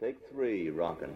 Take three, rockin'.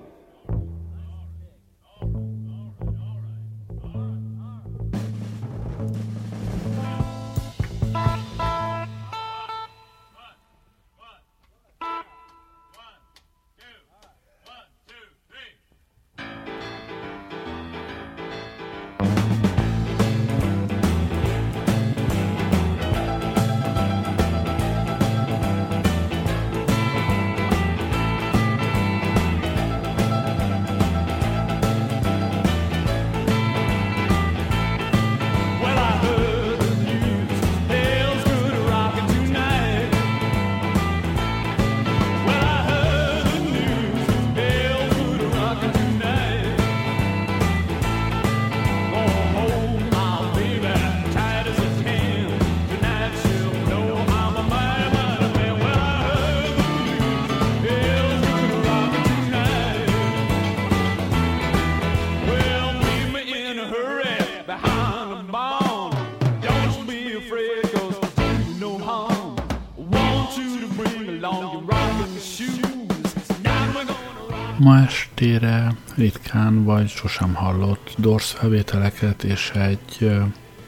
Ma estére ritkán vagy sosem hallott Dorsz felvételeket és egy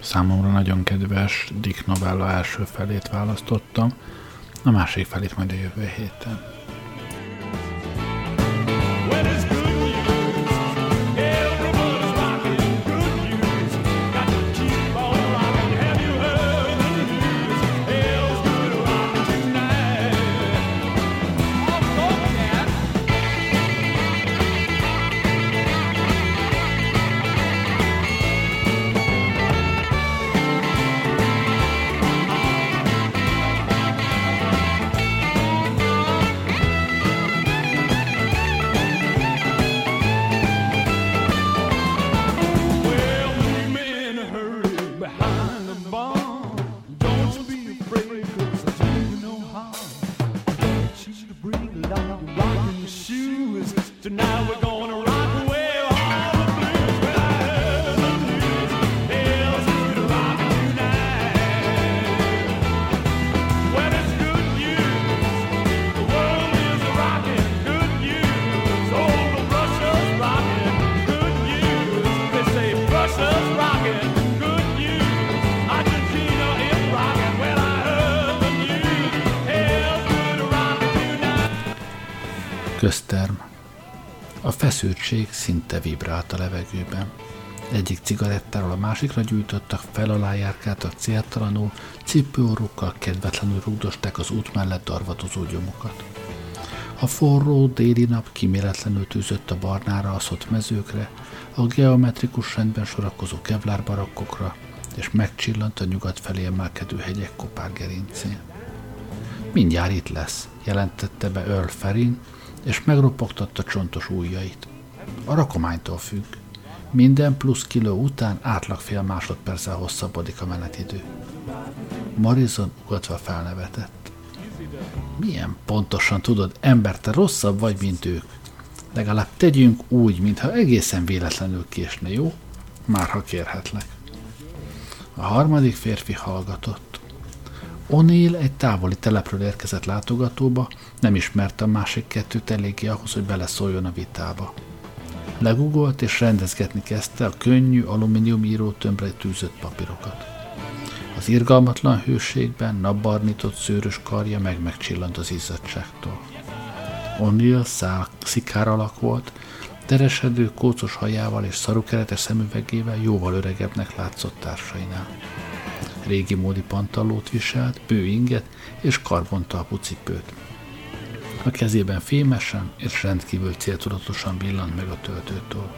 számomra nagyon kedves Dick novella első felét választottam, a másik felét majd a jövő héten. Feszültség szinte vibrált a levegőben. Egyik cigarettáról a másikra gyújtottak, fel alá járkáltak céltalanul, cipőorrukkal kedvetlenül rúgdosták az út mellett darvadozó gyomokat. A forró déli nap kiméletlenül tűzött a barnára aszott mezőkre, a geometrikus rendben sorakozó kevlár barakkokra, és megcsillant a nyugat felé emelkedő hegyek kopár gerincén. Mindjárt itt lesz, jelentette be Earl Ferin, és megropogtatta csontos ujjait. A rakománytól függ. Minden plusz kiló után átlag fél másodperccel hosszabbodik a menetidő. Morrison ugatva felnevetett. Milyen pontosan tudod, ember, te rosszabb vagy, mint ők. Legalább tegyünk úgy, mintha egészen véletlenül késne, jó? Már ha kérhetlek. A harmadik férfi hallgatott. O'Neill egy távoli telepről érkezett látogatóba, nem ismerte a másik kettőt eléggé ahhoz, hogy beleszóljon a vitába. Legugolt és rendezgetni kezdte a könnyű alumínium írótömbre tűzött papírokat. Az irgalmatlan hőségben napbarnított szőrös karja meg megcsillant az izzadságtól. O'Neill szál szikár alak volt, teresedő, kócos hajával és szarukeretes szemüvegével jóval öregebbnek látszott társainál. Régi módi pantallót viselt, bő inget és karbontalpú cipőt. A kezében fémesen és rendkívül céltudatosan villant meg a töltőtől.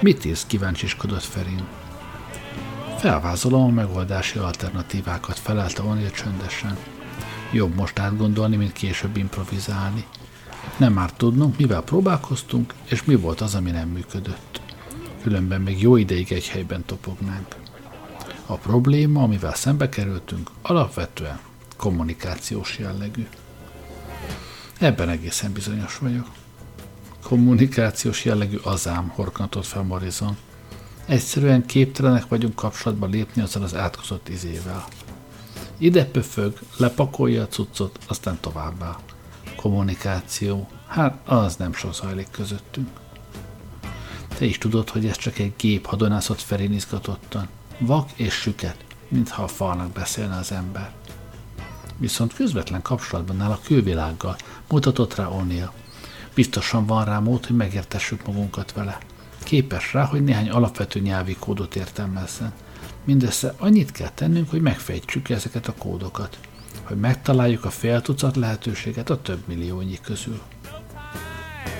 Mit írsz, kíváncsiskodott Ferin. Felvázolom a megoldási alternatívákat, felelte O'Neill csöndesen. Jobb most átgondolni, mint később improvizálni. Nem már tudnunk, mivel próbálkoztunk, és mi volt az, ami nem működött. Különben még jó ideig egy helyben topognánk. A probléma, amivel szembe kerültünk, alapvetően kommunikációs jellegű. Ebben egészen bizonyos vagyok. Kommunikációs jellegű azám, horkantott fel Morrison. Egyszerűen képtelenek vagyunk kapcsolatba lépni azzal az átkozott izével. Ide pöfög, lepakolja a cuccot, aztán továbbá. Kommunikáció. Hát az nem sok zajlik közöttünk. Te is tudod, hogy ez csak egy gép hadonászott felén izgatottan. Vak és süket, mintha a falnak beszélne az ember. Viszont közvetlen kapcsolatban áll a külvilággal, mutatott rá O'Neill. Biztosan van rá mód, hogy megértessük magunkat vele. Képes rá, hogy néhány alapvető nyelvi kódot értelmezzen. Mindössze annyit kell tennünk, hogy megfejtsük ezeket a kódokat, hogy megtaláljuk a fél tucat lehetőséget a több milliónyi közül.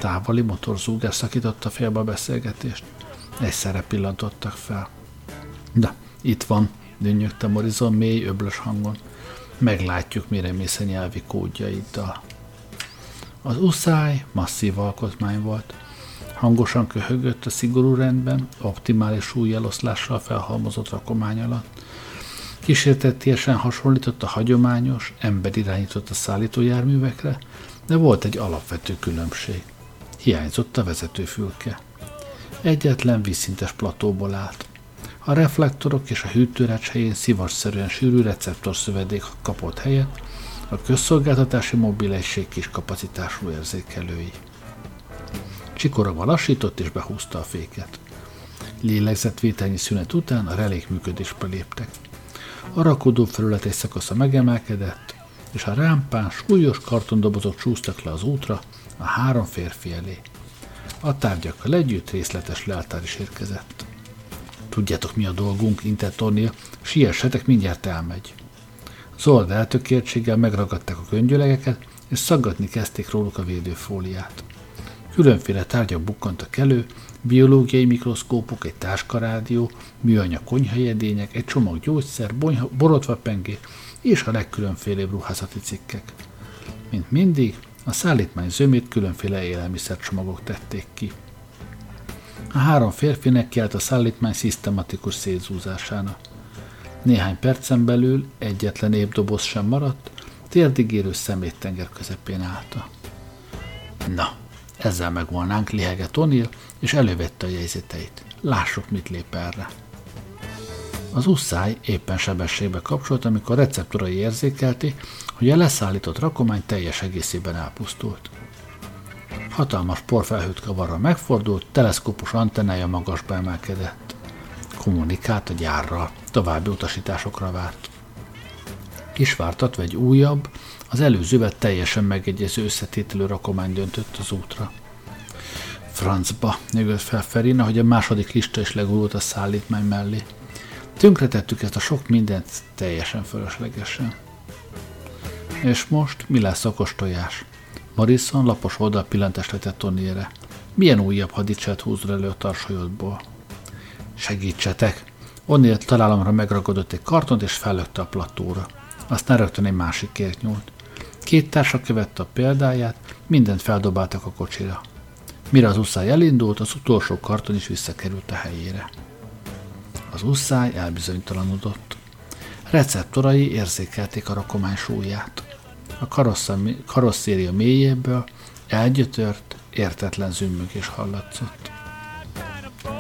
Távoli motorzúgás szakította félbe a beszélgetést. Egyszerre pillantottak fel. De, itt van, dünnyögte Morizon mély, öblös hangon. Meglátjuk, mire mész a nyelvi kódjaiddal. Az uszály masszív alkotmány volt. Hangosan köhögött a szigorú rendben, optimális súlyeloszlással felhalmozott rakomány alatt. Kísértetiesen hasonlított a hagyományos, irányított a szállítójárművekre, de volt egy alapvető különbség. Hiányzott a vezetőfülke. Egyetlen vízszintes platóból állt. A reflektorok és a hűtőrács helyén szivasszerűen sűrű receptorszövedék kapott helyet, a közszolgáltatási mobilesség kis kapacitású érzékelői. Csikorogva lassított és behúzta a féket. Lélegzetvételnyi szünet után a relék működésbe léptek. A rakodó felület egy szakasza megemelkedett, és a rámpán súlyos kartondobozok csúsztak le az útra a három férfi elé. A tárgyakkal együtt részletes leltár is érkezett. Tudjátok, mi a dolgunk, intett Tornia, siessetek, mindjárt elmegy. Zord eltökéltséggel megragadták a köngyölegeket, és szaggatni kezdték róluk a védőfóliát. Különféle tárgyak bukkantak elő, biológiai mikroszkópok, egy táskarádió, műanyag konyhajedények, egy csomag gyógyszer, bonyha, pengé és a legkülönfélébb ruházati cikkek. Mint mindig, a szállítmány zömét különféle élelmiszercsomagok tették ki. A három férfi nekiállt a szállítmány szisztematikus szétzúzásának. Néhány percen belül egyetlen épp doboz sem maradt, térdigérő szeméttenger közepén állta. Na, ezzel megvolnánk, lihegett O'Neill, és elővette a jegyzeteit. Lássuk, mit lép erre. Az usszáj éppen sebességbe kapcsolt, amikor receptorai érzékelték, hogy a leszállított rakomány teljes egészében elpusztult. Hatalmas porfelhőt kavarra megfordult, teleszkópus antennája magasba emelkedett. Kommunikált a gyárral, további utasításokra várt. Kisvártatva egy újabb, az előzővel teljesen megegyező összetételő rakomány döntött az útra. Francba, nyögött fel Ferina, hogy a második lista is legulult a szállítmány mellé. Tönkretettük ezt a sok mindent teljesen fölöslegesen. És most mi lesz a kostojás? Morrison lapos oldal pillantást vetett Tonyére. Milyen újabb hadicselt húzol elő a tarsajodból? Segítsetek! Onnél találomra megragadott egy kartont és fellökte a platóra. Aztán rögtön egy másik kért nyúlt. Két társa követte a példáját, mindent feldobáltak a kocsira. Mire az uszály elindult, az utolsó karton is visszakerült a helyére. Az uszály elbizonytalanodott. Receptorai érzékelték a rakomány súlyát. A karosszéria mélyéből elgyötört, értetlen zümmögés hallatszott.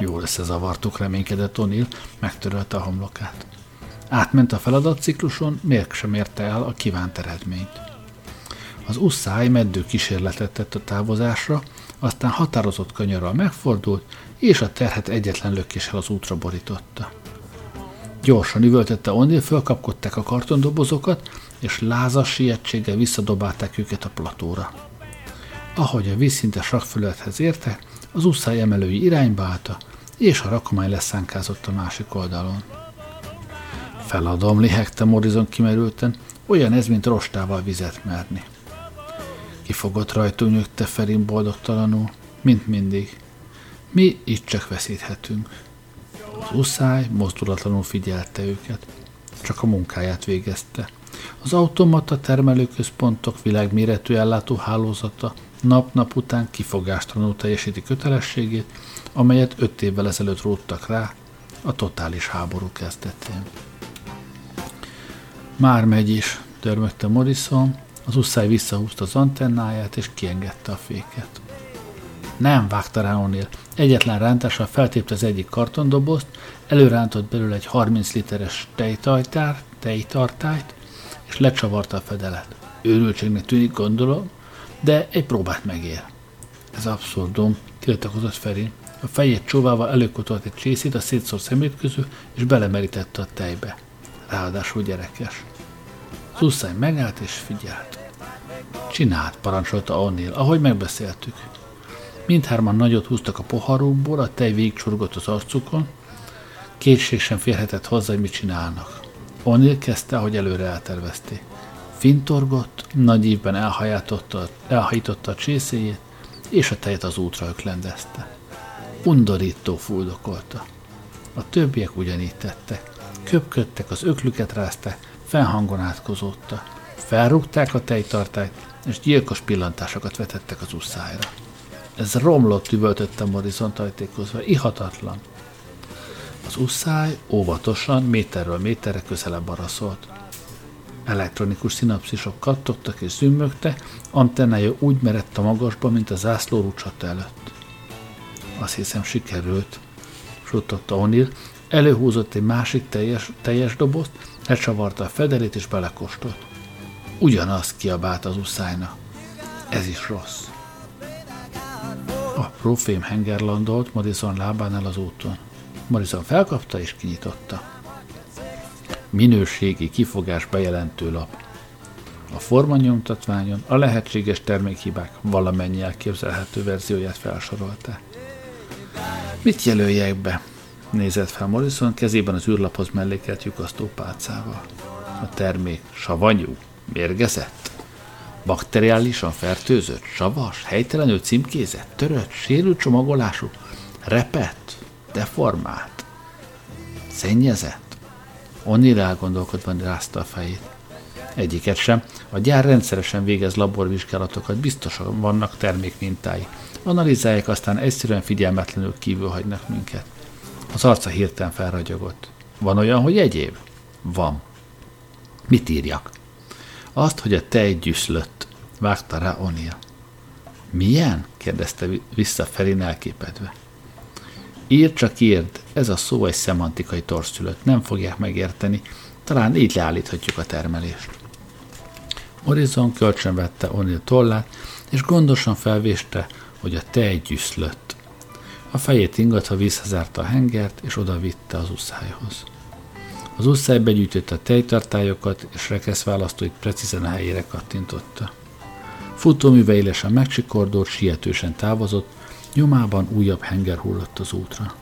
Jól összezavartuk, reménykedett O'Neill, megtörölte a homlokát. Átment a feladatcikluson, mégsem érte el a kívánt eredményt. Az usszáj meddő kísérletet tett a távozásra, aztán határozott kanyarral megfordult, és a terhet egyetlen lökéssel az útra borította. Gyorsan üvöltette O'Neill, fölkapkodták a kartondobozokat, és lázas sietséggel visszadobálták őket a platóra. Ahogy a vízszintes rakfülethez értek, az usszáj emelői irányba állta, és a rakomány leszánkázott a másik oldalon. Feladom, lihegte Morrison kimerülten, olyan ez, mint rostával vizet merni. Kifogott rajtunk, nyögte Ferin boldogtalanul, mint mindig. Mi itt csak veszíthetünk. Az uszály mozdulatlanul figyelte őket. Csak a munkáját végezte. Az automata termelőközpontok világméretű ellátóhálózata nap-nap után kifogástalanul teljesíti kötelességét, amelyet öt évvel ezelőtt róttak rá a totális háború kezdetén. Már megy is, dörmögte Morrison, az usszáj visszahúzta az antennáját, és kiengedte a féket. Nem, vágta rá O'Neill. Egyetlen rántással feltépte az egyik kartondobozt, előrántott belőle egy 30 literes tejtajtár, tejtartályt, és lecsavarta a fedelet. Őrültségnek tűnik, gondolom, de egy próbát megér. Ez abszurdum, tiltakozott Feri. A fejét csóvával előkotolt egy csészét a szétszór szemét közül, és belemerítette a tejbe. Ráadásul gyerekes. Szuszány megállt és figyelt. Csinált, parancsolta O'Neill, ahogy megbeszéltük. Mindhárman nagyot húztak a poharukból, a tej végigcsorgott az arcukon, kétség sem férhetett hozzá, hogy mit csinálnak. O'Neill kezdte, ahogy előre eltervezték. Fintorgott, nagy évben elhajította a csészéjét, és a tejet az útra öklendezte. Undorító fuldokolta. A többiek ugyanígy tettek. Köpködtek, az öklüket rázták, fennhangon átkozódta. Felrúgták a tejtartályt, és gyilkos pillantásokat vetettek az uszájra. Ez romlott, üvöltötte Morrison tajtékozva, ihatatlan. Az uszály óvatosan, méterről méterre közelebb araszolt. Elektronikus szinapszisok kattogtak és zümmögte, antennája úgy merett a magasba, mint a zászló rucsat előtt. Azt hiszem sikerült, suttogta Onil, előhúzott egy másik teljes, teljes dobozt, lecsavarta a fedelét és belekóstolt. Ugyanaz kiabált az uszájna. Ez is rossz. A profém henger landolt Madison lábánál az úton. Madison felkapta és kinyitotta. Minőségi kifogás bejelentő lap. A formanyomtatványon a lehetséges termékhibák valamennyi elképzelhető verzióját felsorolta. Mit jelöljek be? Nézett fel Morrison, kezében az űrlaphoz mellékelt lyukasztó pálcával. A termék savanyú, mérgezett, bakteriálisan fertőzött, savas, helytelenül címkézett, törött, sérült csomagolású, repett, deformált, szennyezett. Onni elgondolkodva rázta a fejét. Egyiket sem. A gyár rendszeresen végez laborvizsgálatokat, biztosan vannak termékmintái. Analizálják, aztán egyszerűen figyelmetlenül kívül hagynak minket. Az arca hirtelen felragyogott. Van olyan, hogy egyéb? Van. Mit írjak? Azt, hogy a tej gyűszlött, vágta rá Onia. Milyen? kérdezte vissza Ferin elképedve. Ír csak írd, ez a szó egy szemantikai torszülött, nem fogják megérteni, talán így leállíthatjuk a termelést. Horizon kölcsönvette Onil tollát, és gondosan felvéste, hogy a tej gyűszlött. A fejét ingatva visszazárta a hengert, és oda vitte az uszájhoz. Az uszály begyűjtötte a tejtartályokat, és rekeszválasztóit precízen a helyére kattintotta. Futóműve élesen megcsikordult, sietősen távozott, nyomában újabb henger hullott az útra.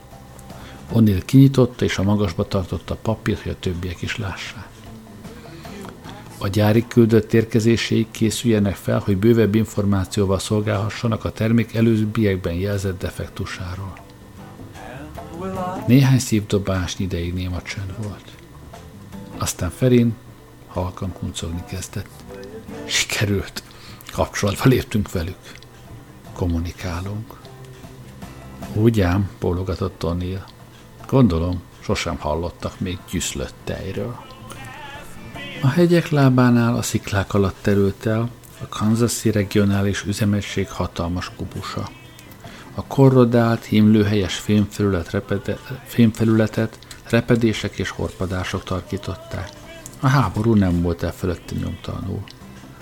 Onnél kinyitotta, és a magasba tartotta a papírt, hogy a többiek is lássák. A gyári küldött érkezéséig készüljenek fel, hogy bővebb információval szolgálhassanak a termék előzőbbiekben jelzett defektusáról. Néhány szívdobás ideig néma csönd volt. Aztán Ferin halkan kuncogni kezdett. Sikerült. Kapcsolatba léptünk velük. Kommunikálunk. Úgy ám, bólogatott O'Neill. Gondolom, sosem hallottak még gyűszlött tejről. A hegyek lábánál a sziklák alatt terült el a Kansasi regionális üzemegység hatalmas kubusa. A korrodált, himlőhelyes fémfelület repede, fémfelületet repedések és horpadások tarkították. A háború nem volt el fölötti nyomtalanul.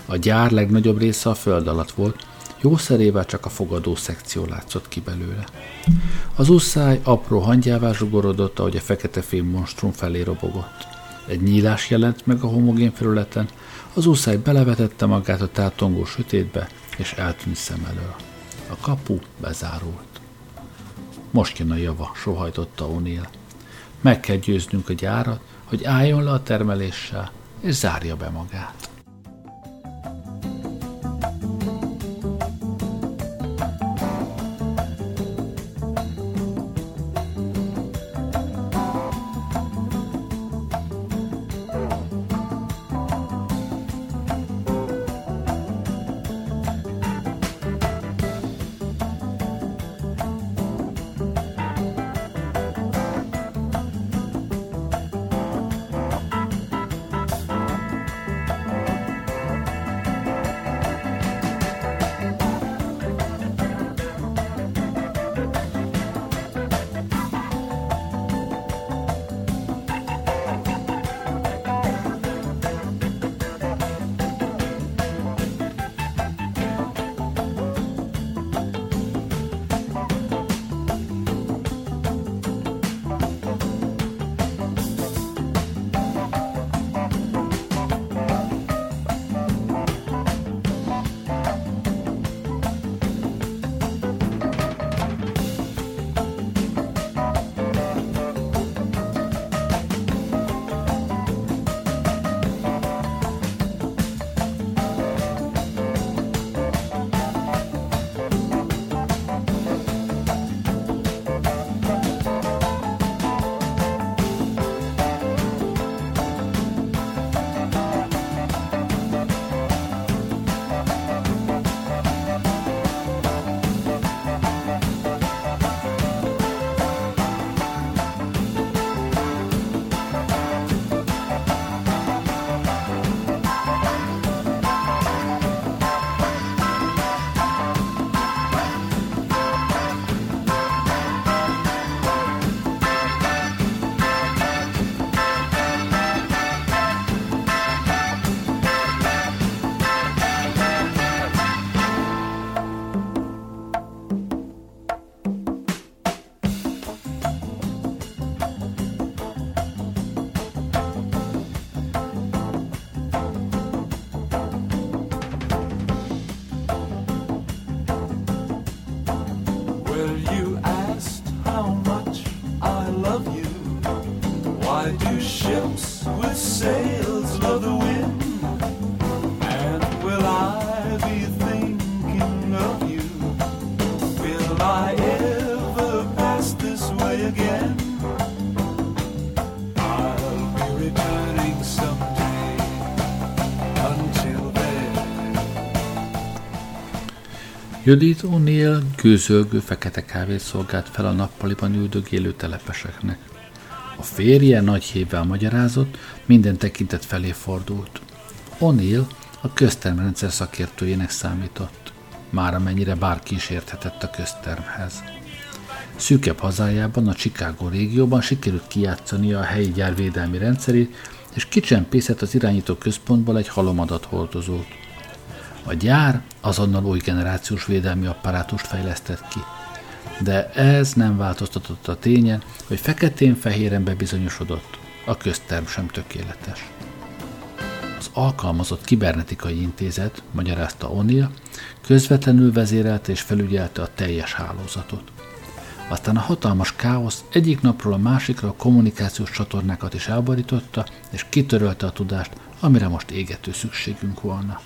A gyár legnagyobb része a föld alatt volt, jószerével csak a fogadó szekció látszott ki belőle. Az uszály apró hangyává zsugorodott, ahogy a fekete fém monstrum felé robogott. Egy nyílás jelent meg a homogén felületen, az úszáj belevetette magát a tátongó sötétbe, és eltűnt szem elől. A kapu bezárult. Most jön a java, sohajtotta O'Neill. Meg kell győznünk a gyárat, hogy álljon le a termeléssel, és zárja be magát. Judith O'Neill gőzölgő fekete kávét szolgált fel a nappaliban üldögélő telepeseknek. A férje nagy hévvel magyarázott, minden tekintet felé fordult. O'Neill a köztermrendszer szakértőjének számított, már amennyire bárki is érthetett a köztermhez. Szűkebb hazájában, a Chicago régióban sikerült kijátszania a helyi gyár védelmi rendszerét, és kicsempészett az irányító központból egy halomadat hordozót. A gyár azonnal új generációs védelmi apparátust fejlesztett ki. De ez nem változtatott a tényen, hogy feketén-fehéren bebizonyosodott, a közterm sem tökéletes. Az alkalmazott kibernetikai intézet, magyarázta O'Neill, közvetlenül vezérelte és felügyelte a teljes hálózatot. Aztán a hatalmas káosz egyik napról a másikra a kommunikációs csatornákat is elborította, és kitörölte a tudást, amire most égető szükségünk volna.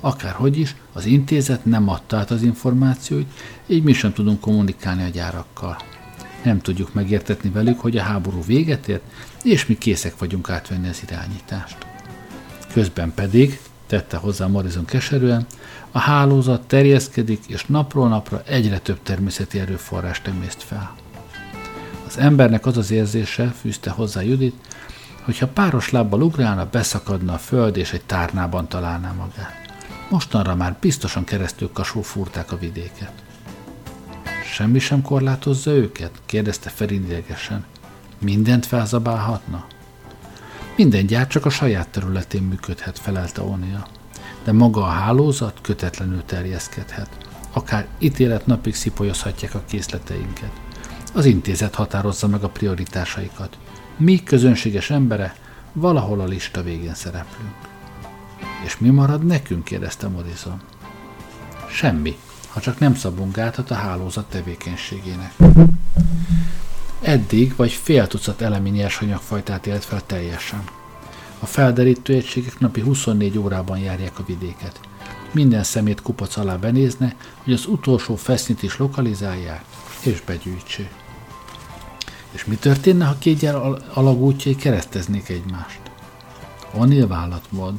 Akárhogy is, az intézet nem adta át az információit, így mi sem tudunk kommunikálni a gyárakkal. Nem tudjuk megértetni velük, hogy a háború véget ért, és mi készek vagyunk átvenni az irányítást. Közben pedig, tette hozzá Morrison keserűen, a hálózat terjeszkedik, és napról napra egyre több természeti erőforrást emészt fel. Az embernek az az érzése, fűzte hozzá Judit, hogyha páros lábbal ugrálna, beszakadna a föld, és egy tárnában találná magát. Mostanra már biztosan keresztül kasó fúrták a vidéket. Semmi sem korlátozza őket? kérdezte idegesen. Mindent felzabálhatna? Minden gyár csak a saját területén működhet, felelte Onia. De maga a hálózat kötetlenül terjeszkedhet. Akár ítélet napig szipolyozhatják a készleteinket. Az intézet határozza meg a prioritásaikat. Mi, közönséges embere, valahol a lista végén szereplünk. És mi marad nekünk? kérdezte Morrison. Semmi, ha csak nem szabunk gátat a hálózat tevékenységének. Eddig vagy fél tucat elemi nyersanyagfajtát élt fel teljesen. A felderítő egységek napi 24 órában járják a vidéket. Minden szemét kupac alá benézne, hogy az utolsó fesznyit is lokalizálják és begyűjtsék. És mi történne, ha két gyár alagútjai kereszteznék egymást? O'Neill vállat mond.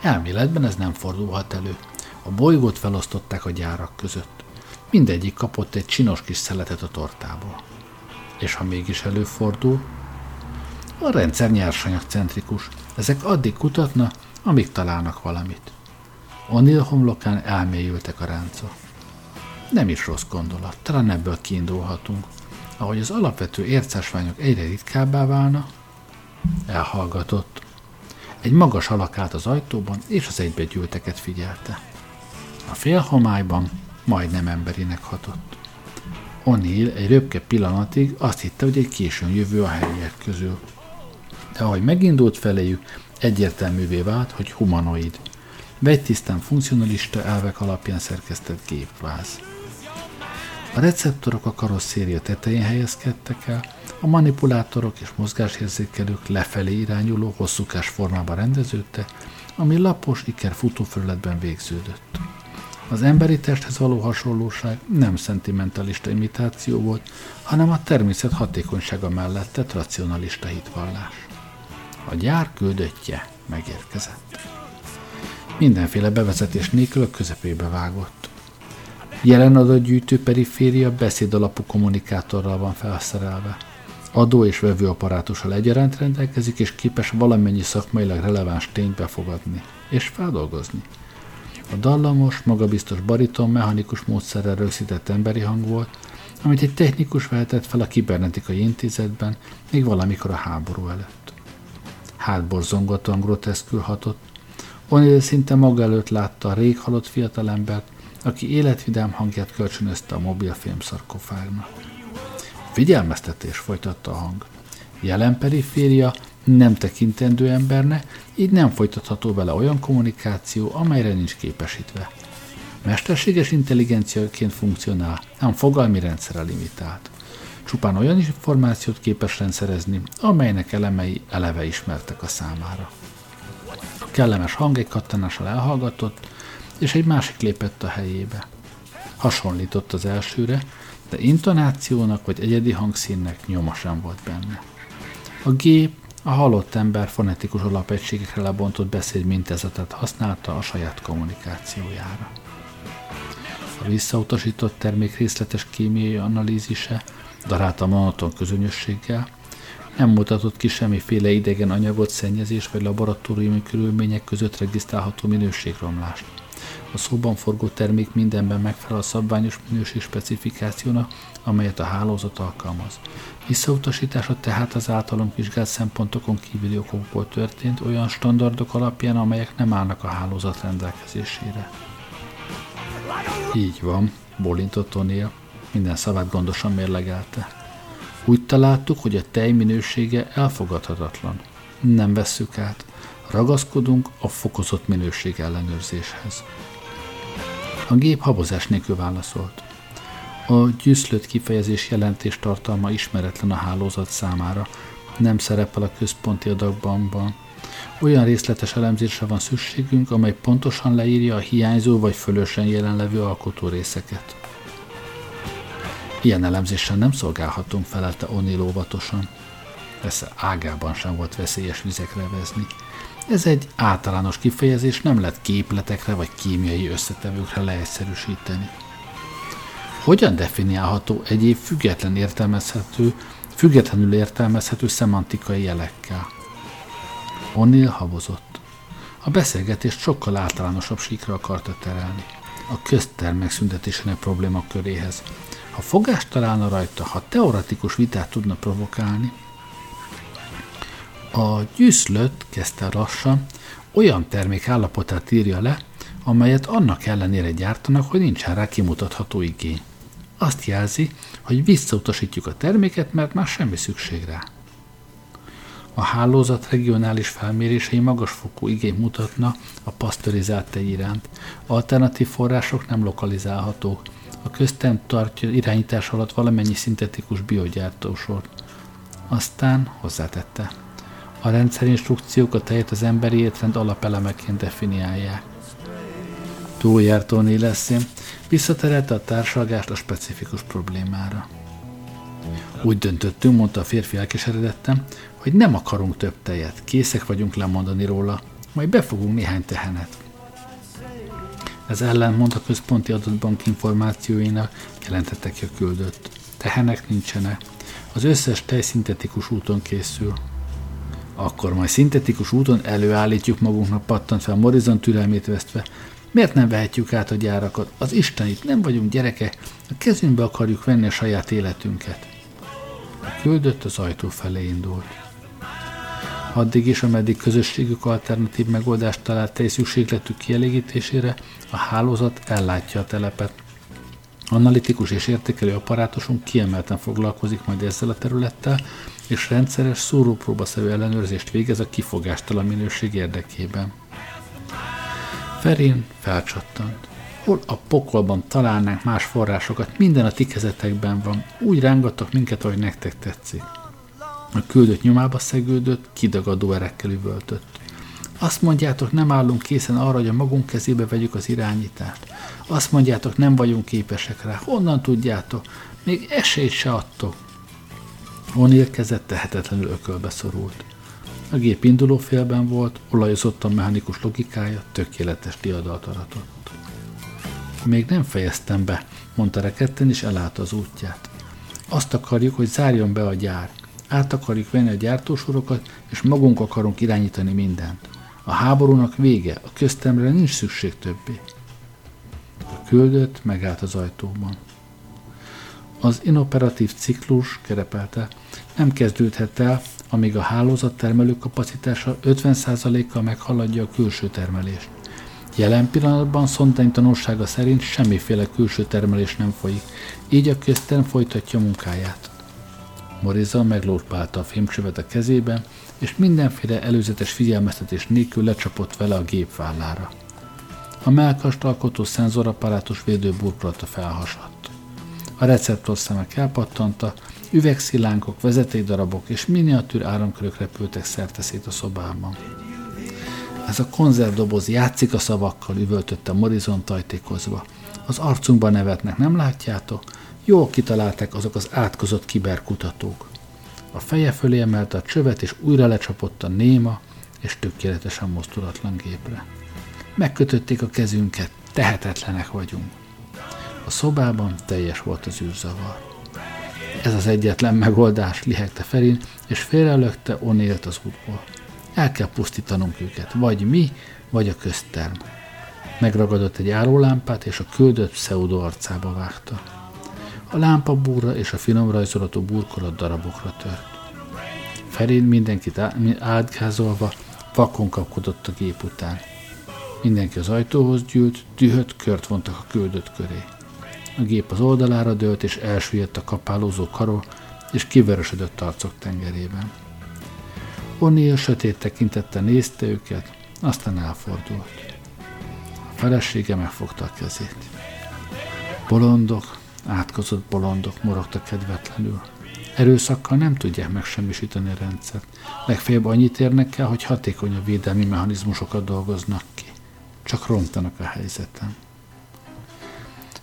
Elméletben ez nem fordulhat elő. A bolygót felosztották a gyárak között. Mindegyik kapott egy csinos kis szeletet a tortából. És ha mégis előfordul, a rendszer nyersanyagcentrikus. Ezek addig kutatna, amíg találnak valamit. O'Neill homlokán elmélyültek a ránca. Nem is rossz gondolat, talán ebből kiindulhatunk. Ahogy az alapvető ércásványok egyre ritkábbá válna, elhallgatott. Egy magas alak állt az ajtóban, és az egybegyűlteket figyelte. A félhomályban majdnem emberinek hatott. O'Neill egy röpke pillanatig azt hitte, hogy egy későn jövő a helyiek közül. De ahogy megindult feléjük, egyértelművé vált, hogy humanoid. Vegytisztán funkcionalista elvek alapján szerkesztett gépváz. A receptorok a karosszéria tetején helyezkedtek el, a manipulátorok és mozgásérzékelők lefelé irányuló hosszúkás formában rendeződtek, ami lapos iker futófelületben végződött. Az emberi testhez való hasonlóság nem szentimentalista imitáció volt, hanem a természet hatékonysága mellett tett racionalista hitvallás. A gyár küldöttje megérkezett. Mindenféle bevezetés nélkül a közepébe vágott. Jelen adatgyűjtő periféria beszédalapú kommunikátorral van felszerelve. Adó és vevőapparátussal egyaránt rendelkezik, és képes valamennyi szakmailag releváns tényt befogadni és feldolgozni. A dallamos, magabiztos bariton mechanikus módszerrel rögzített emberi hang volt, amit egy technikus vehetett fel a kibernetikai intézetben, még valamikor a háború előtt. Hátborzongatóan groteszkül hatott. O'Neill szinte maga előtt látta a rég halott fiatalembert, aki életvidám hangját kölcsönözte a mobil fémszarkofágnak. Figyelmeztetés folytatta a hang. Jelen periféria nem tekintendő emberne, így nem folytatható vele olyan kommunikáció, amelyre nincs képesítve. Mesterséges intelligenciaként funkcionál, ám fogalmi rendszere limitált. Csupán olyan információt képes rendszerezni, amelynek elemei eleve ismertek a számára. A kellemes hang egy kattanással elhallgatott, és egy másik lépett a helyébe. Hasonlított az elsőre, de intonációnak vagy egyedi hangszínnek nyoma sem volt benne. A gép a halott ember fonetikus alapegységekre lebontott beszéd mintázatot használta a saját kommunikációjára. A visszautasított termék részletes kémiai analízise, darálta monoton közönösséggel, nem mutatott ki semmiféle idegen anyagot, szennyezés vagy laboratóriumi körülmények között regisztrálható minőségromlást. A szóban forgó termék mindenben megfelel a szabványos minőség specifikációnak, amelyet a hálózat alkalmaz. Visszautasítása tehát az általunk vizsgált szempontokon kívüli okokból történt olyan standardok alapján, amelyek nem állnak a hálózat rendelkezésére. Így van, bólintott O'Neill, minden szavát gondosan mérlegelte. Úgy találtuk, hogy a tej minősége elfogadhatatlan. Nem vesszük át, ragaszkodunk a fokozott minőség ellenőrzéshez. A gép habozás nélkül válaszolt. A gyűszlött kifejezés jelentés tartalma ismeretlen a hálózat számára, nem szerepel a központi adagbanban. Olyan részletes elemzésre van szükségünk, amely pontosan leírja a hiányzó vagy fölösen jelenlevő alkotórészeket. Ilyen elemzéssel nem szolgálhatunk, felelte O'Neill óvatosan. Persze ágában sem volt veszélyes vizekre vezni. Ez egy általános kifejezés, nem lehet képletekre vagy kémiai összetevőkre leegyszerűsíteni. Hogyan definiálható egyéb független értelmezhető, függetlenül értelmezhető szemantikai jelekkel? O'Neill habozott. A beszélgetést sokkal általánosabb síkra akarta terelni. A közterm megszüntetésének probléma köréhez. Ha fogást találna rajta, ha teoretikus vitát tudna provokálni, a gyűszlött, kezdte lassan, olyan termék állapotát írja le, amelyet annak ellenére gyártanak, hogy nincsen rá kimutatható igény. Azt jelzi, hogy visszautasítjuk a terméket, mert már semmi szükség rá. A hálózat regionális felmérései magasfokú igényt mutatna a pasztorizált tej iránt. Alternatív források nem lokalizálhatók. A köztem tartja irányítás alatt valamennyi szintetikus biogyártósort. Aztán hozzátette. A rendszerinstrukciók a az emberi étrend alapelemeként definiálják. Túljártóni leszém, visszaterelte a társalgást a specifikus problémára. Úgy döntöttünk, mondta a férfi elkeseredettem, hogy nem akarunk több tejet, készek vagyunk lemondani róla, majd befogunk néhány tehenet. Ez ellentmond a központi adatbank információinak, jelentette ki a küldött. Tehenek nincsenek. Az összes tej szintetikus úton készül. Akkor majd szintetikus úton előállítjuk magunknak pattant fel Morizon türelmét vesztve. Miért nem vehetjük át a gyárakat? Az Istenit, nem vagyunk gyereke, a kezünkbe akarjuk venni a saját életünket. A küldött az ajtó felé indult. Addig is, ameddig közösségük alternatív megoldást talált egy szükségletük kielégítésére, a hálózat ellátja a telepet. Analitikus és értékelő apparátusunk kiemelten foglalkozik majd ezzel a területtel, és rendszeres szúrópróbaszerű ellenőrzést végez a kifogástalan minőség érdekében. Ferin felcsattant. Hol a pokolban találnánk más forrásokat, minden a ti kezetekben van. Úgy rángattak minket, ahogy nektek tetszik. A küldött nyomába szegődött, kidagadó erekkel üvöltött. Azt mondjátok, nem állunk készen arra, hogy a magunk kezébe vegyük az irányítást. Azt mondjátok, nem vagyunk képesek rá. Honnan tudjátok? Még esélyt se adtok. O'Neill kezett tehetetlenül ökölbe szorult. A gép induló félben volt, olajozott a mechanikus logikája, tökéletes diadalt aratott. Még nem fejeztem be, mondta reketten, és elállta az útját. Azt akarjuk, hogy zárjon be a gyár. Át akarjuk venni a gyártósorokat, és magunk akarunk irányítani mindent. A háborúnak vége, a köztemre nincs szükség többé. Küldött megállt az ajtóban. Az inoperatív ciklus, kerepelte, nem kezdődhet el, amíg a hálózat termelő kapacitása 50%-kal meghaladja a külső termelést. Jelen pillanatban szondány tanulsága szerint semmiféle külső termelés nem folyik, így a közterm folytatja munkáját. Moriza meglópálta a fémcsövet a kezébe, és mindenféle előzetes figyelmeztetés nélkül lecsapott vele a gép vállára. A melkast alkotó szenzoraparátus védőburkolata felhasadt. A receptorszemek elpattanta, üvegszilánkok, vezetékdarabok és miniatűr áramkörök repültek szerteszét a szobában. Ez a konzervdoboz játszik a szavakkal, üvöltötte Morrison tajtékozva. Az arcunkban nevetnek, nem látjátok? Jól kitalálták azok az átkozott kiberkutatók. A feje fölé emelte a csövet, és újra lecsapott a néma és tökéletesen mozdulatlan gépre. Megkötötték a kezünket, tehetetlenek vagyunk. A szobában teljes volt az űrzavar. Ez az egyetlen megoldás, lihegte Ferin, és félrelökte Onélt az útból. El kell pusztítanunk őket, vagy mi, vagy a közterm. Megragadott egy árólámpát, és a küldött pseudo arcába vágta. A lámpa búra és a finom rajzolatú burkolat darabokra tört. Ferin mindenkit átgázolva vakon kapkodott a gép után. Mindenki az ajtóhoz gyűlt, dühött kört vontak a küldött köré. A gép az oldalára dőlt, és elsüllyedt a kapálózó karol, és kiverösödött arcok tengerében. O'Neill sötét tekintette nézte őket, aztán elfordult. A felesége megfogta a kezét. Bolondok, átkozott bolondok morogtak kedvetlenül. Erőszakkal nem tudják megsemmisíteni a rendszert. Legfeljebb annyit érnek el, hogy hatékonyabb védelmi mechanizmusokat dolgoznak ki. Csak rontanak a helyzeten.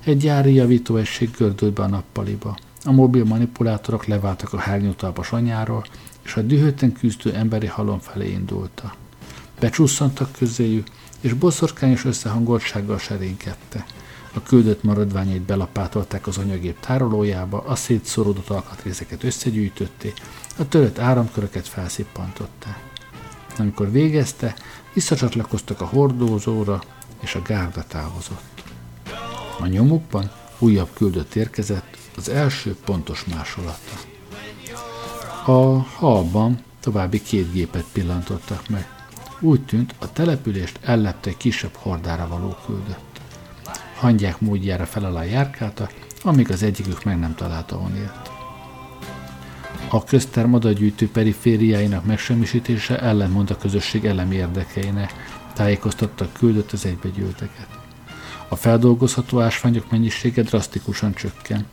Egy gyári javítóesség gördült be a nappaliba. A mobil manipulátorok leváltak a hárnyútalpas anyáról, és a dühötten küzdő emberi halom felé indulta. Becsusszantak közéjük, és boszorkányos összehangoltsággal serénkette. A küldött maradványait belapátolták az anyagép tárolójába, a szétszorodott alkatrészeket összegyűjtötték, a törött áramköröket felszippantották. Amikor végezte, visszacsatlakoztak a hordózóra, és a gárda távozott. A nyomukban újabb küldött érkezett, az első pontos másolata. A halban további két gépet pillantottak meg. Úgy tűnt, a települést ellepte egy kisebb hordára való küldött. Hangyák módjára fel alá járkáltak, amíg az egyikük meg nem találta Onilt. A közterm adagyűjtő perifériáinak megsemmisítése ellentmond a közösség elemi érdekeinek, tájékoztatta küldött az egybegyűlteket. A feldolgozható ásványok mennyisége drasztikusan csökken,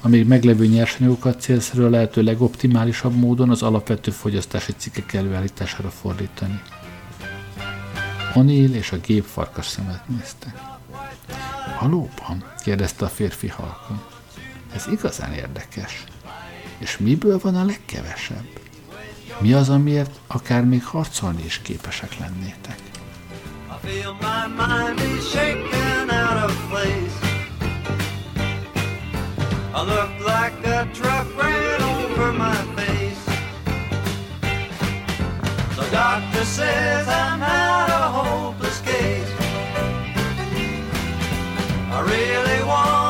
amíg meglevő nyersanyagokat célszerű a lehető legoptimálisabb módon az alapvető fogyasztási cikkek előállítására fordítani. O'Neill és a gép farkas szemet nézte. Valóban? kérdezte a férfi halkon. Ez igazán érdekes. És miből van a legkevesebb? Mi az, amiért akár még harcolni is képesek lennétek? Doctor says I'm not a hopeless case. I really want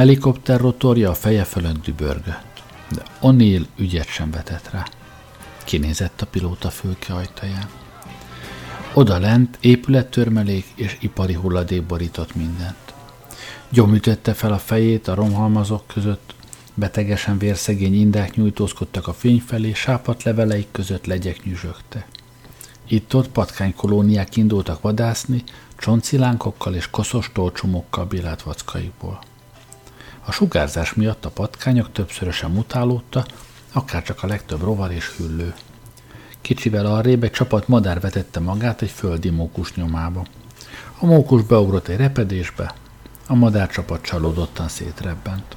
helikopter rotorja a feje fölött dübörgött, de O'Neill ügyet sem vetett rá. Kinézett a pilóta fülke ajtaján. Oda lent épülettörmelék és ipari hulladék borított mindent. Gyomütötte fel a fejét a romhalmazok között, betegesen vérszegény indák nyújtózkodtak a fény felé, sápat leveleik között legyek nyüzsögtek. Itt-ott patkánykolóniák indultak vadászni, csoncilánkokkal és koszos tolcsumokkal bírált vackaikból. A sugárzás miatt a patkányok többszörösen mutálódta, akárcsak a legtöbb rovar és hüllő. Kicsivel arrébb egy csapat madár vetette magát egy földi mókus nyomába. A mókus beugrott egy repedésbe, a madárcsapat csalódottan szétrebbent.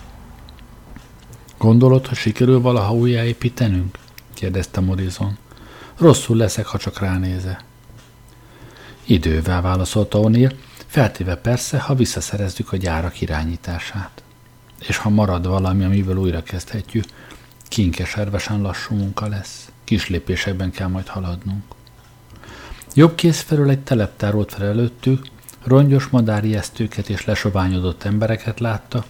Gondolod, hogy sikerül valaha újjáépítenünk? kérdezte Morrison. Rosszul leszek, ha csak ránéze. Idővel válaszolta O'Neill, feltéve persze, ha visszaszerezzük a gyárak irányítását. És ha marad valami, amivel újra kezdhetjük, kinkeservesen lassú munka lesz. Kis lépésekben kell majd haladnunk. Jobb kéz felől egy teleptár volt fel előttük, rongyos esztőket és lesoványodott embereket látta,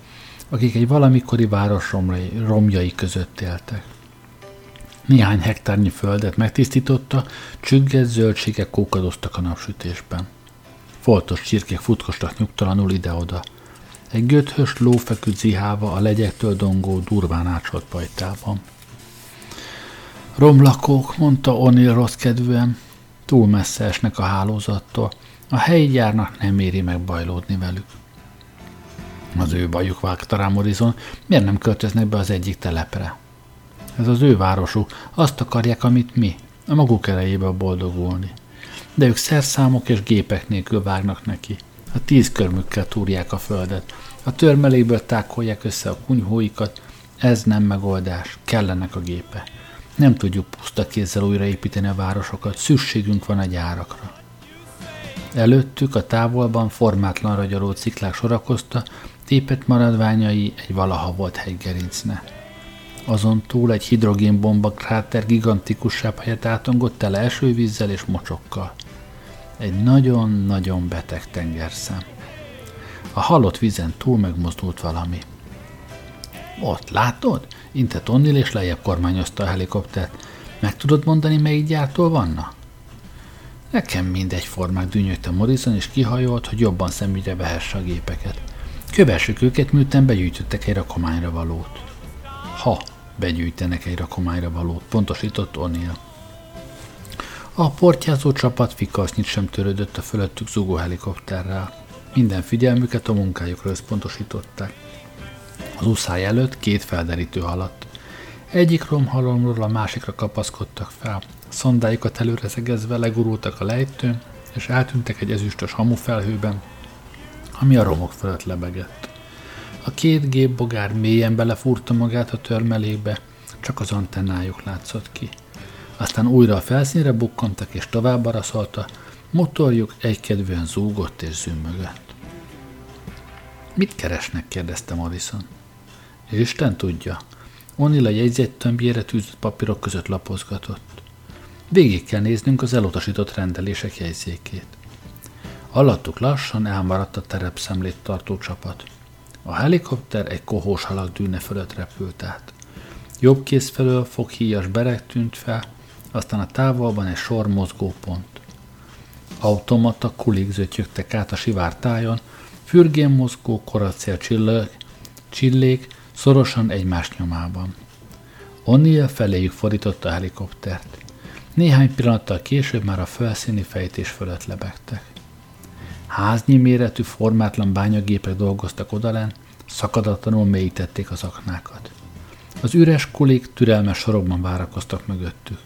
akik egy valamikori város romjai, romjai között éltek. Néhány hektárnyi földet megtisztította, csügget zöldségek kókadoztak a napsütésben. Foltos csirkék futkostak nyugtalanul ide-oda. Egy göthös ló feküdt zihálva a legyektől dongó, durván ácsolt pajtában. Romlakók, mondta O'Neill rossz kedvűen, túl messze esnek a hálózattól. A helyi gyárnak nem éri meg bajlódni velük. Az ő bajuk vágta rá Morrison, miért nem költöznek be az egyik telepre? Ez az ő városuk, azt akarják, amit mi, a maguk erejébe boldogulni. De ők szerszámok és gépek nélkül vágnak neki. A tíz körmükkel túrják a földet. A törmeléből tákolják össze a kunyhóikat. Ez nem megoldás, kellenek a gépe. Nem tudjuk puszta kézzel újraépíteni a városokat, szükségünk van a gyárakra. Előttük a távolban formátlan ragyaló ciklák sorakozta, tépet maradványai egy valaha volt hegygerincne. Azon túl egy hidrogénbomba kráter gigantikusabb helyet átongott tele esővízzel és mocsokkal. Egy nagyon-nagyon beteg tengerszem. A halott vízen túl megmozdult valami. Ott, látod? Intett Onnil és lejjebb kormányozta a helikoptert. Meg tudod mondani, melyik gyártól vanna? Nekem mindegy formák dűnyögte Morrison, és kihajolt, hogy jobban szemügyre vehesse a gépeket. Kövessük őket, miután begyűjtöttek egy rakományra valót. Ha begyűjtenek egy rakományra valót, pontosított O'Neill. A portyázó csapat fikasznyit sem törődött a fölöttük zugó helikopterrel. Minden figyelmüket a munkájukra összpontosították. Az uszály előtt két felderítő haladt. Egyik romhalomról a másikra kapaszkodtak fel. Szondájukat előre szegezve legurultak a lejtőn, és eltűntek egy ezüstös hamufelhőben, ami a romok fölött lebegett. A két gépbogár mélyen belefúrta magát a törmelékbe, csak az antennájuk látszott ki. Aztán újra a felszínre bukkantak és tovább araszolta, motorjuk egykedvűen zúgott és zümmögött. Mit keresnek? kérdezte Morrison. Isten tudja. Onila jegyzettömbjére tűzött papírok között lapozgatott. Végig kell néznünk az elutasított rendelések jegyzékét. Alattuk lassan elmaradt a terepszemlét tartó csapat. A helikopter egy kohós halak dűne fölött repült át. Jobb kéz felől foghíjas bereg tűnt fel, aztán a távolban egy sor mozgópont. Automata kulik zötyögtek át a sivár tájon, fürgén mozgó koracél csillag, csillék szorosan egymás nyomában. O'Neill feléjük fordította a helikoptert. Néhány pillanattal később már a felszíni fejtés fölött lebegtek. Háznyi méretű, formátlan bányagépek dolgoztak odalen, szakadatlanul mélyítették az aknákat. Az üres kulik türelmes sorokban várakoztak mögöttük.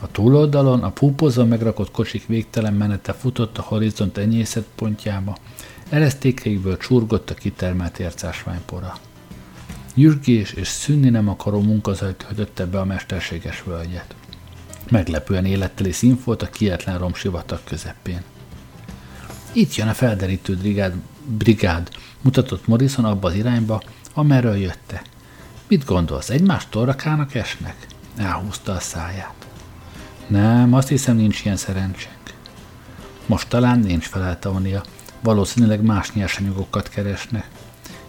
A túloldalon a púpozva megrakott kocsik végtelen menete futott a horizont enyészet pontjába, eresztékeikből csurgott a kitermelt ércásványpora. Nyürgés és szűnni nem akaró munkazaj töltötte be a mesterséges völgyet. Meglepően életteli szín volt a kietlen romsivatag közepén. Itt jön a felderítő brigád, brigád, mutatott Morrison abba az irányba, amerről jöttek. Mit gondolsz, egymás torrakának esnek? Elhúzta a száját. Nem, azt hiszem nincs ilyen szerencsénk. Most talán nincs felelte Onia. Valószínűleg más nyersanyagokat keresnek.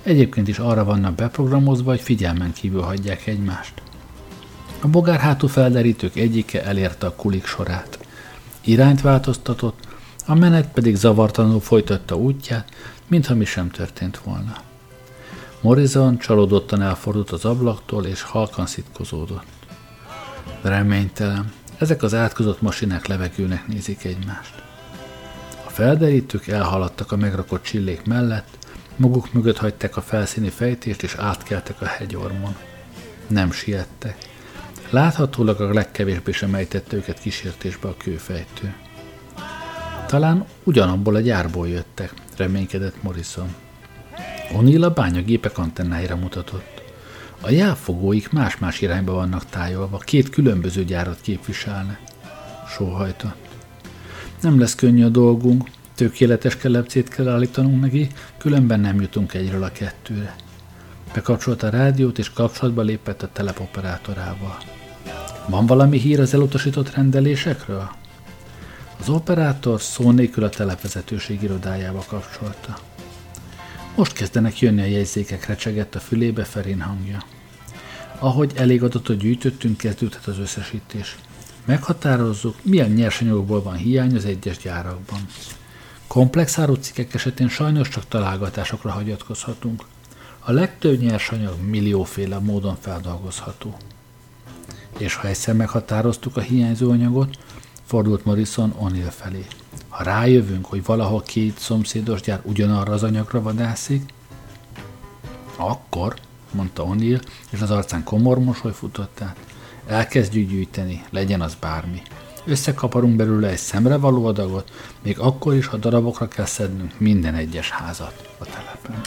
Egyébként is arra vannak beprogramozva, hogy figyelmen kívül hagyják egymást. A bogár hátú felderítők egyike elérte a kulik sorát. Irányt változtatott, a menet pedig zavartalanul folytatta útját, mintha mi sem történt volna. Morrison csalódottan elfordult az ablaktól, és halkan szitkozódott. Reménytelen. Ezek az átkozott masinák levegőnek nézik egymást. A felderítők elhaladtak a megrakott csillék mellett, maguk mögött hagyták a felszíni fejtést, és átkeltek a hegyormon. Nem siettek. Láthatólag a legkevésbé sem ejtette őket kísértésbe a kőfejtő. Talán ugyanabból a gyárból jöttek, reménykedett Morrison. O'Neill a bányagépek antennáira mutatott. A jelfogóik más-más irányba vannak tájolva, két különböző gyárat képviselne. Sóhajtott. Nem lesz könnyű a dolgunk, tökéletes kelepcét kell állítanunk neki, különben nem jutunk egyről a kettőre. Bekapcsolta a rádiót, és kapcsolatba lépett a telepoperátorával. Van valami hír az elutasított rendelésekről? Az operátor szó nélkül a televezetőség irodájába kapcsolta. Most kezdenek jönni a jegyzékek, recsegett a fülébe Ferin hangja. Ahogy elég adatot gyűjtöttünk, kezdődhet az összesítés. Meghatározzuk, milyen nyersanyagokból van hiány az egyes gyárakban. Komplex árucikkek esetén sajnos csak találgatásokra hagyatkozhatunk. A legtöbb nyersanyag millióféle módon feldolgozható. És ha egyszer meghatároztuk a hiányzó anyagot, fordult Morrison O'Neill felé. Ha rájövünk, hogy valahol két szomszédos gyár ugyanarra az anyagra vadászik, akkor, mondta O'Neill, és az arcán komor mosoly futott át, elkezdjük gyűjteni, legyen az bármi. Összekaparunk belőle egy szemrevaló adagot, még akkor is, ha darabokra kell szednünk minden egyes házat a telepen.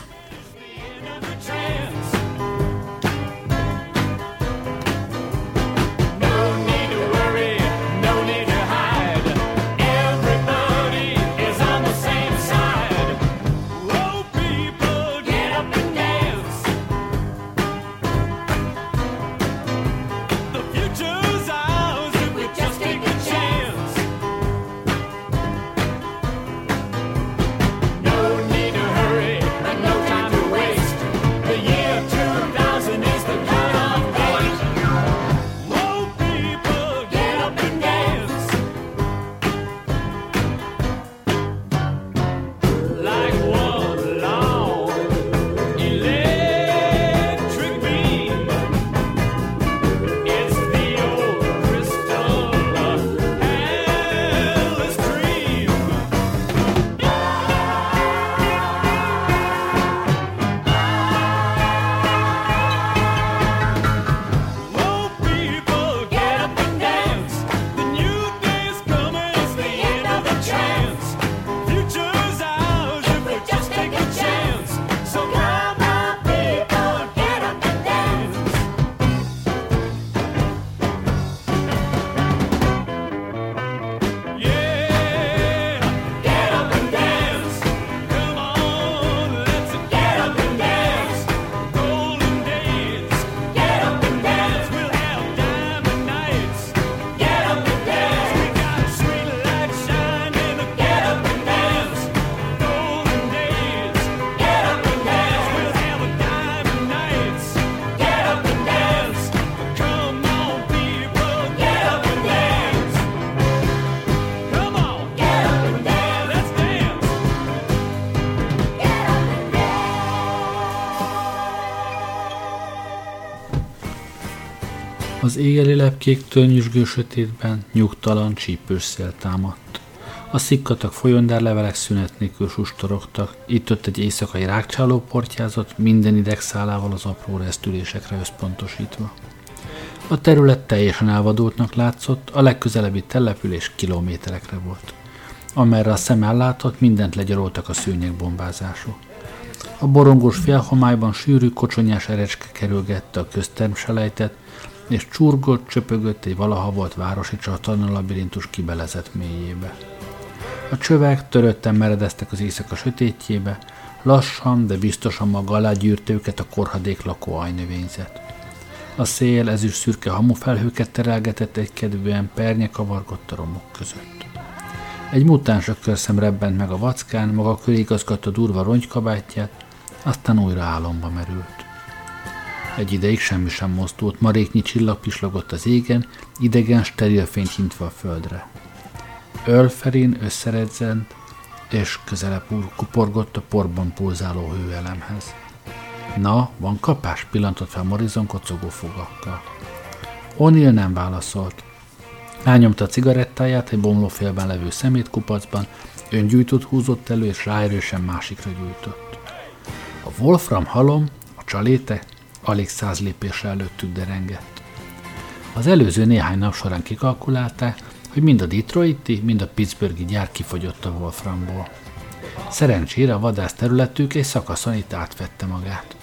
Az éjjeli lepkéktől nyüzsgő sötétben nyugtalan csípős szél támadt. A szikkatak folyondárlevelek szünet nélkül sustorogtak, itt-ott egy éjszakai rákcsáló portyázott, minden idegszálával az apró resztülésekre összpontosítva. A terület teljesen elvadultnak látszott, a legközelebbi település kilométerekre volt. Amerre a szem ellátott, mindent legyaroltak a szőnyegbombázások. A borongós félhomályban sűrű kocsonyás erecske kerülgette a köztermselejtet, és csurgott, csöpögött egy valaha volt városi csatorna labirintus kibelezett mélyébe. A csövek törötten meredeztek az éjszaka sötétjébe, lassan, de biztosan maga alá gyűrte őket a korhadék lakó ajnövényzet. A szél ezüst szürke hamufelhőket terelgetett egy kedvűen pernye kavargott a romok között. Egy mutáns körszem rebbent meg a vackán, maga köré igazgatta durva ronygykabátját, aztán újra álomba merült. Egy ideig semmi sem mozdult, maréknyi csillag pislogott az égen, idegen steril fényt hintve a földre. Ölferin összeredzent, és közelebb kuporgott a porban pulzáló hőelemhez. Na, van kapás? pillantott fel Morrison kocogó fogakkal. O'Neill nem válaszolt. Elnyomta a cigarettáját egy bomlófélben levő szemétkupacban, öngyújtót húzott elő, és ráerősen másikra gyújtott. A Wolfram halom, a csaléte alig száz lépésre előttük derengett. Az előző néhány nap során kikalkulálták, hogy mind a Detroiti, mind a Pittsburghi gyár kifogyott a Wolframból. Szerencsére a vadász területük egy szakaszon itt átvette magát.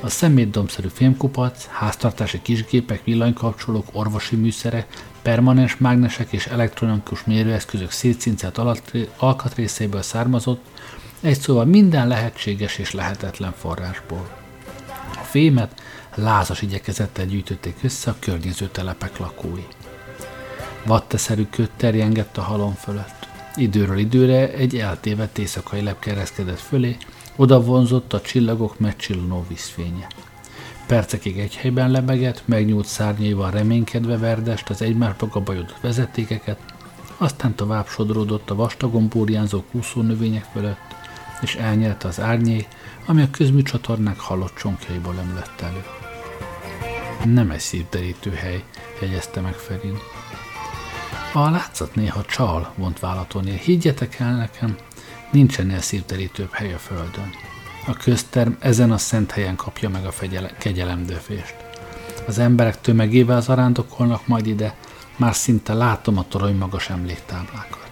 A szemétdomszerű fémkupac, háztartási kisgépek, villanykapcsolók, orvosi műszerek, permanens mágnesek és elektronikus mérőeszközök szétcincelt alkatrészéből származott, egy szóval minden lehetséges és lehetetlen forrásból. Fémet lázas igyekezettel gyűjtötték össze a környező telepek lakói. Vattaszerű köt terjengett a halom fölött. Időről időre egy eltévedt éjszakai lep kereszkedett fölé, oda vonzott a csillagok megcsillanó vízfénye. Percekig egy helyben lebegett, megnyúlt szárnyaival reménykedve verdest az egymásba gabajodott vezetékeket, aztán tovább sodródott a vastagon burjánzó kúszó növények fölött, és elnyelte az árnyé, ami a közműcsatornák halott csonkjaiból emlett elő. Nem egy szívderítő hely, jegyezte meg Ferin. A látszat néha csal, vont vállatonél. Higgyetek el nekem, nincsen el szívderítőbb hely a földön. A közterm ezen a szent helyen kapja meg a kegyelemdöfést. Az emberek tömegével zarándokolnak majd ide, már szinte látom a torony magas emléktáblákat.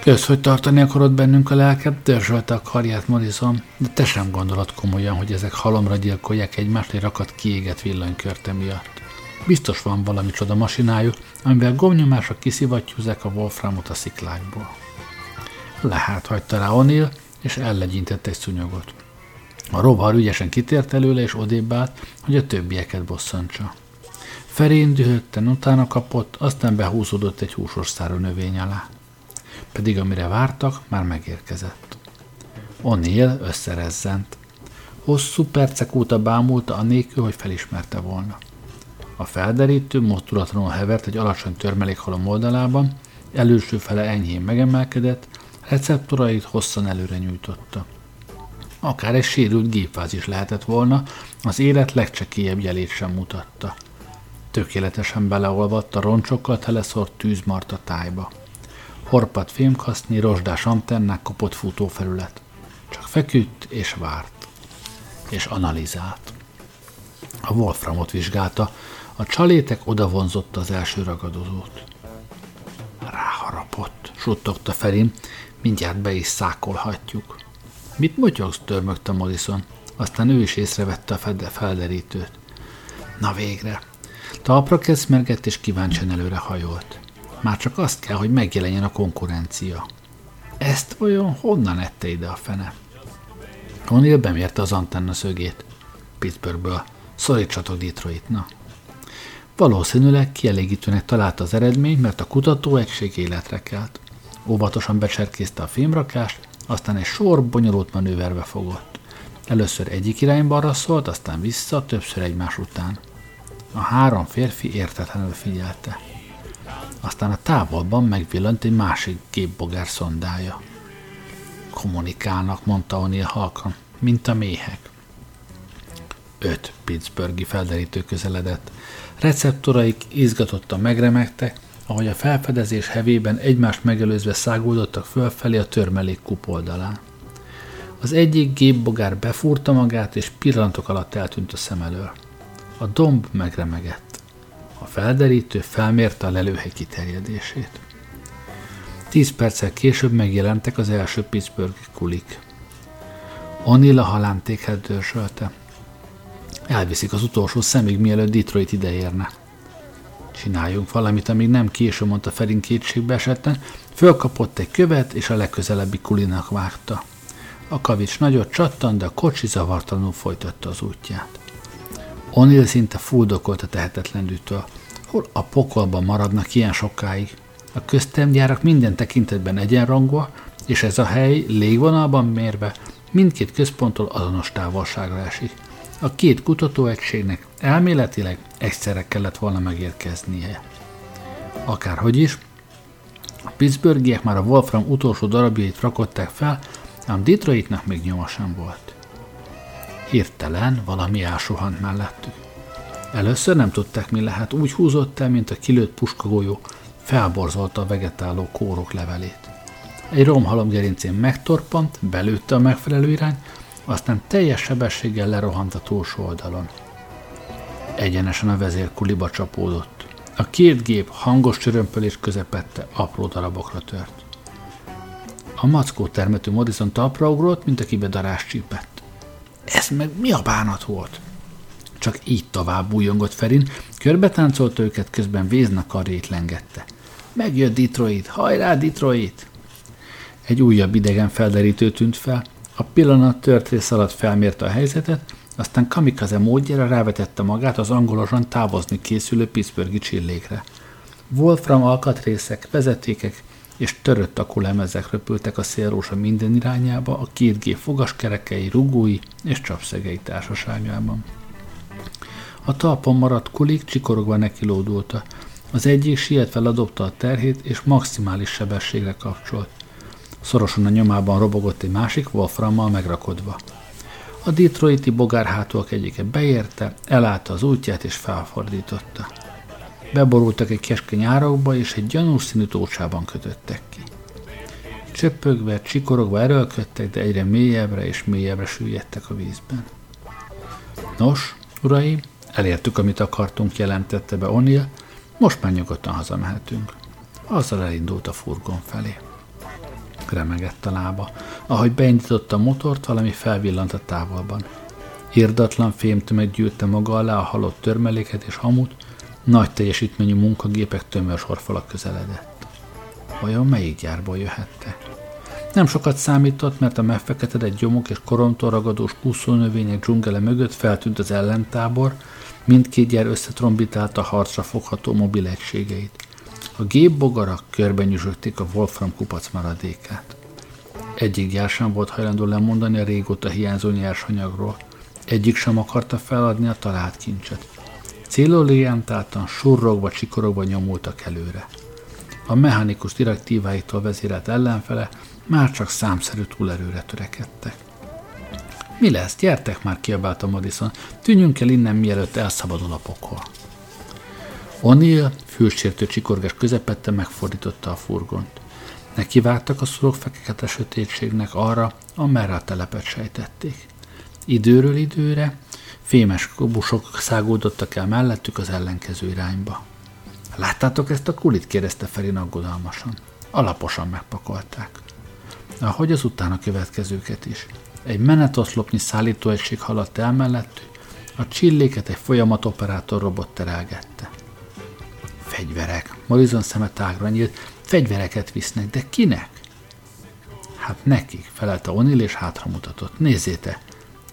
Kösz, hogy tartani akarod bennünk a lelket, dörzsölte a karját Morrison, de te sem gondolod komolyan, hogy ezek halomra gyilkolják egymást egy rakat kiégett villanykörte miatt. Biztos van valami csoda masinájuk, amivel gomnyomásra kiszivattyúzák a Wolframot a sziklákból. Lehát hagyta rá O'Neill, és ellegyintett egy szunyogot. A rovar ügyesen kitért előle, és odébb állt, hogy a többieket bosszantsa. Ferén dühötten utána kapott, aztán behúzódott egy húsos szárú növény alá. Pedig amire vártak, már megérkezett. O'Neill összerezzent. Hosszú percek óta bámulta a nélkül, hogy felismerte volna. A felderítő mozdulatlanul hevert egy alacsony törmelékhalom oldalában, előső fele enyhén megemelkedett, receptorait hosszan előre nyújtotta. Akár egy sérült gépváz lehetett volna, az élet legcsekélyebb jelét sem mutatta. Tökéletesen beleolvadt a roncsokkal teleszort tűzmarta tájba. Horpat fémkaszni, rozsdás antennák kopott futófelület. Csak feküdt és várt. És analizált. A Wolframot vizsgálta, a csalétek odavonzotta az első ragadozót. Ráharapott, suttogta Ferin, mindjárt be is szákolhatjuk. Mit motyogsz, törmögte Morrison. Aztán ő is észrevette a fede felderítőt. Na végre. Talpra keszmergett és kíváncsian előre hajolt. Már csak azt kell, hogy megjelenjen a konkurencia. Ezt vajon honnan ette ide a fene? O'Neill bemérte az antenna szögét. Pittsburghből. Szorítsatok Detroit, na. Valószínűleg kielégítőnek találta az eredményt, mert a kutató egység életre kelt. Óvatosan becserkészte a fémrakást, aztán egy sor bonyolult manőverbe fogott. Először egyik irányba szólt, aztán vissza, többször egymás után. A három férfi értetlenül figyelte. Aztán a távolban megvillant egy másik gépbogár szondája. Kommunikálnak, mondta O'Neill halkan, mint a méhek. Öt Pittsburghi felderítő közeledett. Receptoraik izgatottan megremegtek, ahogy a felfedezés hevében egymást megelőzve száguldottak fölfelé a törmelék kupoldalán. Az egyik gépbogár befúrta magát, és pillantok alatt eltűnt a szem elől. A domb megremegett. A felderítő felmérte a lelőhely kiterjedését. Tíz perccel később megjelentek az első Pittsburgh kulik. O'Neill a halántékhez dörzsölte. Elviszik az utolsó szemig, mielőtt Detroit ideérne. Csináljunk valamit, amíg nem késő, mondta Ferin kétségbe esetten. Fölkapott egy követ, és a legközelebbi kulinak vágta. A kavics nagyot csattan, de a kocsi zavartalanul folytatta az útját. Onil szinte fuldokolt a tehetetlenültől. Hol a pokolban maradnak ilyen sokáig? A köztemgyárak minden tekintetben egyenrangúak, és ez a hely légvonalban mérve mindkét központtól azonos távolságra esik. A két kutatóegységnek elméletileg egyszerre kellett volna megérkeznie. Akárhogy is, a Pittsburghiek már a Wolfram utolsó darabjait rakották fel, ám Detroitnak még nyoma sem volt. Hirtelen valami elsuhant mellettük. Először nem tudták, mi lehet, úgy húzott el, mint a kilőtt puskagolyó, felborzolta a vegetáló kórok levelét. Egy romhalom gerincén megtorpant, belőtte a megfelelő irány, aztán teljes sebességgel lerohant a túlsó oldalon. Egyenesen a vezérkuliba csapódott. A két gép hangos csörömpölés közepette apró darabokra tört. A mackó termető Modison talpra ugrott, mint akibe darás csípett. Ez meg mi a bánat volt? Csak így tovább bújongott Ferin, körbetáncolta őket, közben Vézna karjét lengette. Megjött Detroit, hajrá Detroit! Egy újabb idegen felderítő tűnt fel, a pillanat tört rész alatt felmérte a helyzetet, aztán kamikaze módjára rávetette magát az angolosan távozni készülő Pittsburghi csillégre. Wolfram alkatrészek, vezetékek és törött akulemezek röpültek a szélrósa minden irányába a két gép fogaskerekei, rugói és csapszegei társaságában. A talpon maradt kulik csikorogva nekilódulta. Az egyik sietve ledobta a terhét, és maximális sebességre kapcsolt. Szorosan a nyomában robogott egy másik Wolframmal megrakodva. A Detroiti bogárhátúak egyike beérte, elállta az útját és felfordította. Beborultak egy keskeny árokba, és egy gyanús színű tócsában kötöttek ki. Csöppögve, csikorogva erőlködtek, de egyre mélyebbre és mélyebbre süllyedtek a vízben. Nos, uraim, elértük, amit akartunk, jelentette be O'Neill, most már nyugodtan hazamehetünk. Azzal elindult a furgon felé remegett a lába. Ahogy beindította a motort, valami felvillant a távolban. Irdatlan fémtömeg gyűlte maga alá a halott törmeléket és hamut, nagy teljesítményű munkagépek tömör sorfalak közeledett. Vajon melyik gyárból jöhettek? Nem sokat számított, mert a megfeketedett gyomok és koromtól ragadós kúszónövények dzsungele mögött feltűnt az ellentábor, mindkét gyár összetrombitálta harcra fogható mobil egységeit. A gépbogarak körben nyüzsögték a Wolfram kupac maradékát. Egyik gyár sem volt hajlandó lemondani a régóta hiányzó nyersanyagról. Egyik sem akarta feladni a talált kincset. Célorientáltan, surrogva, csikorogva nyomultak előre. A mechanikus direktíváitól vezérelt ellenfele már csak számszerű túlerőre törekedtek. Mi lesz? Gyertek már, kiabálta Madison. Tűnjünk el innen, mielőtt elszabadul a pokol. O'Neill fülsértő csikorgás közepette megfordította a furgont. Nekivágtak a szurok fekete sötétségnek arra, amerre a telepet sejtették. Időről időre fémes kobusok szágódottak el mellettük az ellenkező irányba. Láttátok ezt a kulit? kérdezte Ferin aggodalmasan. Alaposan megpakolták. Ahogy az utána következőket is. Egy menetoszlopnyi szállítóegység haladt el mellettük, a csilléket egy folyamatoperátor robot terelgette. Fegyverek. Morrison szeme tágra nyílt. Fegyvereket visznek, de kinek? Hát nekik, felelte Onil és hátra mutatott. Nézzéte,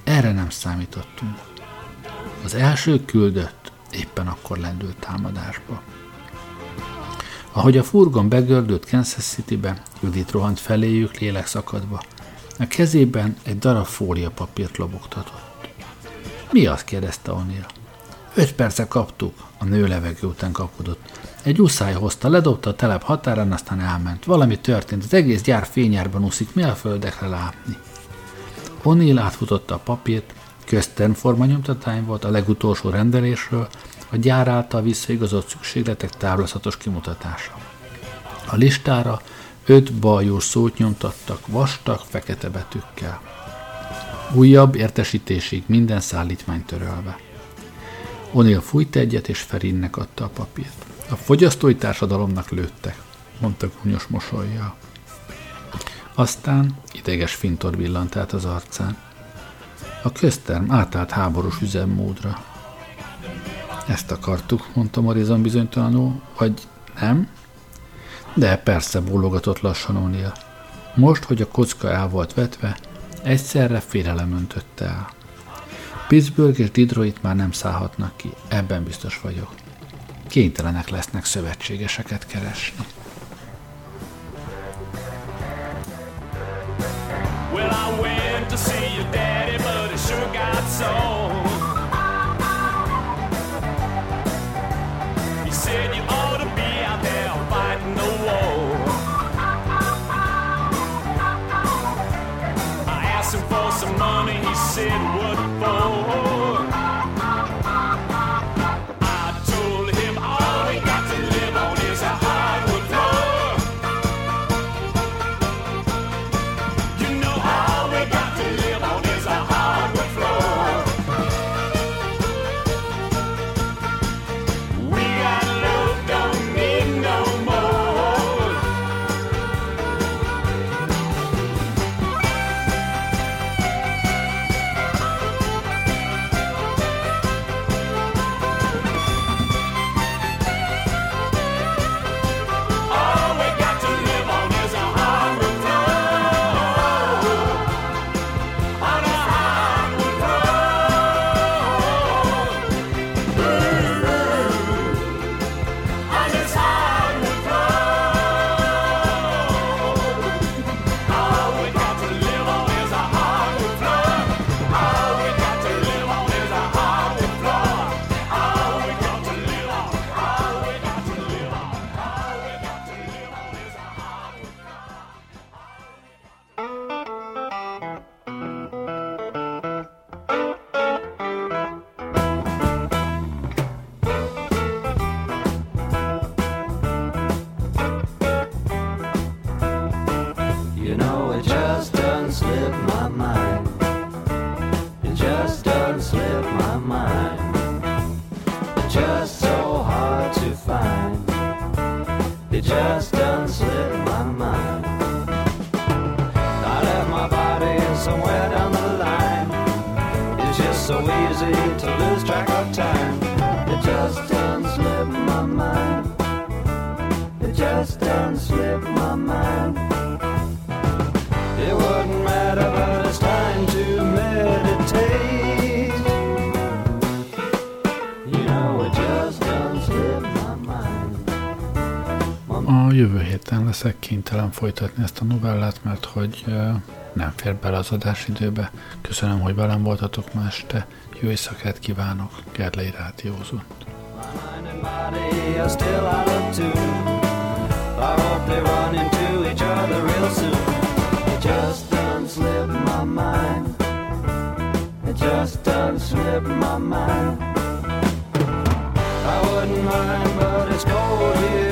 erre nem számítottunk. Az első küldött éppen akkor lendült támadásba. Ahogy a furgon begördült Kansas City-be, Judit rohant feléjük lélek szakadva. A kezében egy darab fóliapapírt lobogtatott. Mi az? kérdezte O'Neill. Öt perce kaptuk, a nő levegő után kapkodott. Egy uszály hozta, ledobta a telep határán, aztán elment. Valami történt, az egész gyár fényárban úszik, mi a földekre látni. O'Neill átfutotta a papírt, köztern nyomtatány volt a legutolsó rendelésről, a gyár által visszaigazolt szükségletek táblázatos kimutatása. A listára öt bajós szót nyomtattak vastag, fekete betűkkel. Újabb értesítésig minden szállítmány törölve. O'Neill fújt egyet, és Ferinnek adta a papírt. A fogyasztói társadalomnak lőttek, mondta gúnyos mosolyjal. Aztán ideges fintor villant át az arcán. A közterm átállt háborús üzemmódra. Ezt akartuk, mondta Morizon bizonytalanul, vagy nem? De persze, bólogatott lassan O'Neill. Most, hogy a kocka el volt vetve, egyszerre félelem öntötte el. Pittsburgh és Detroit már nem szállhatnak ki, ebben biztos vagyok. Kénytelenek lesznek szövetségeseket keresni. Folytatni ezt a novellát, mert hogy nem fér bele az adásidőbe. Köszönöm, hogy velem voltatok ma este. Jó éjszakát kívánok, Gerlei. I. It just slipped my mind. It just done slipped my mind. I wouldn't mind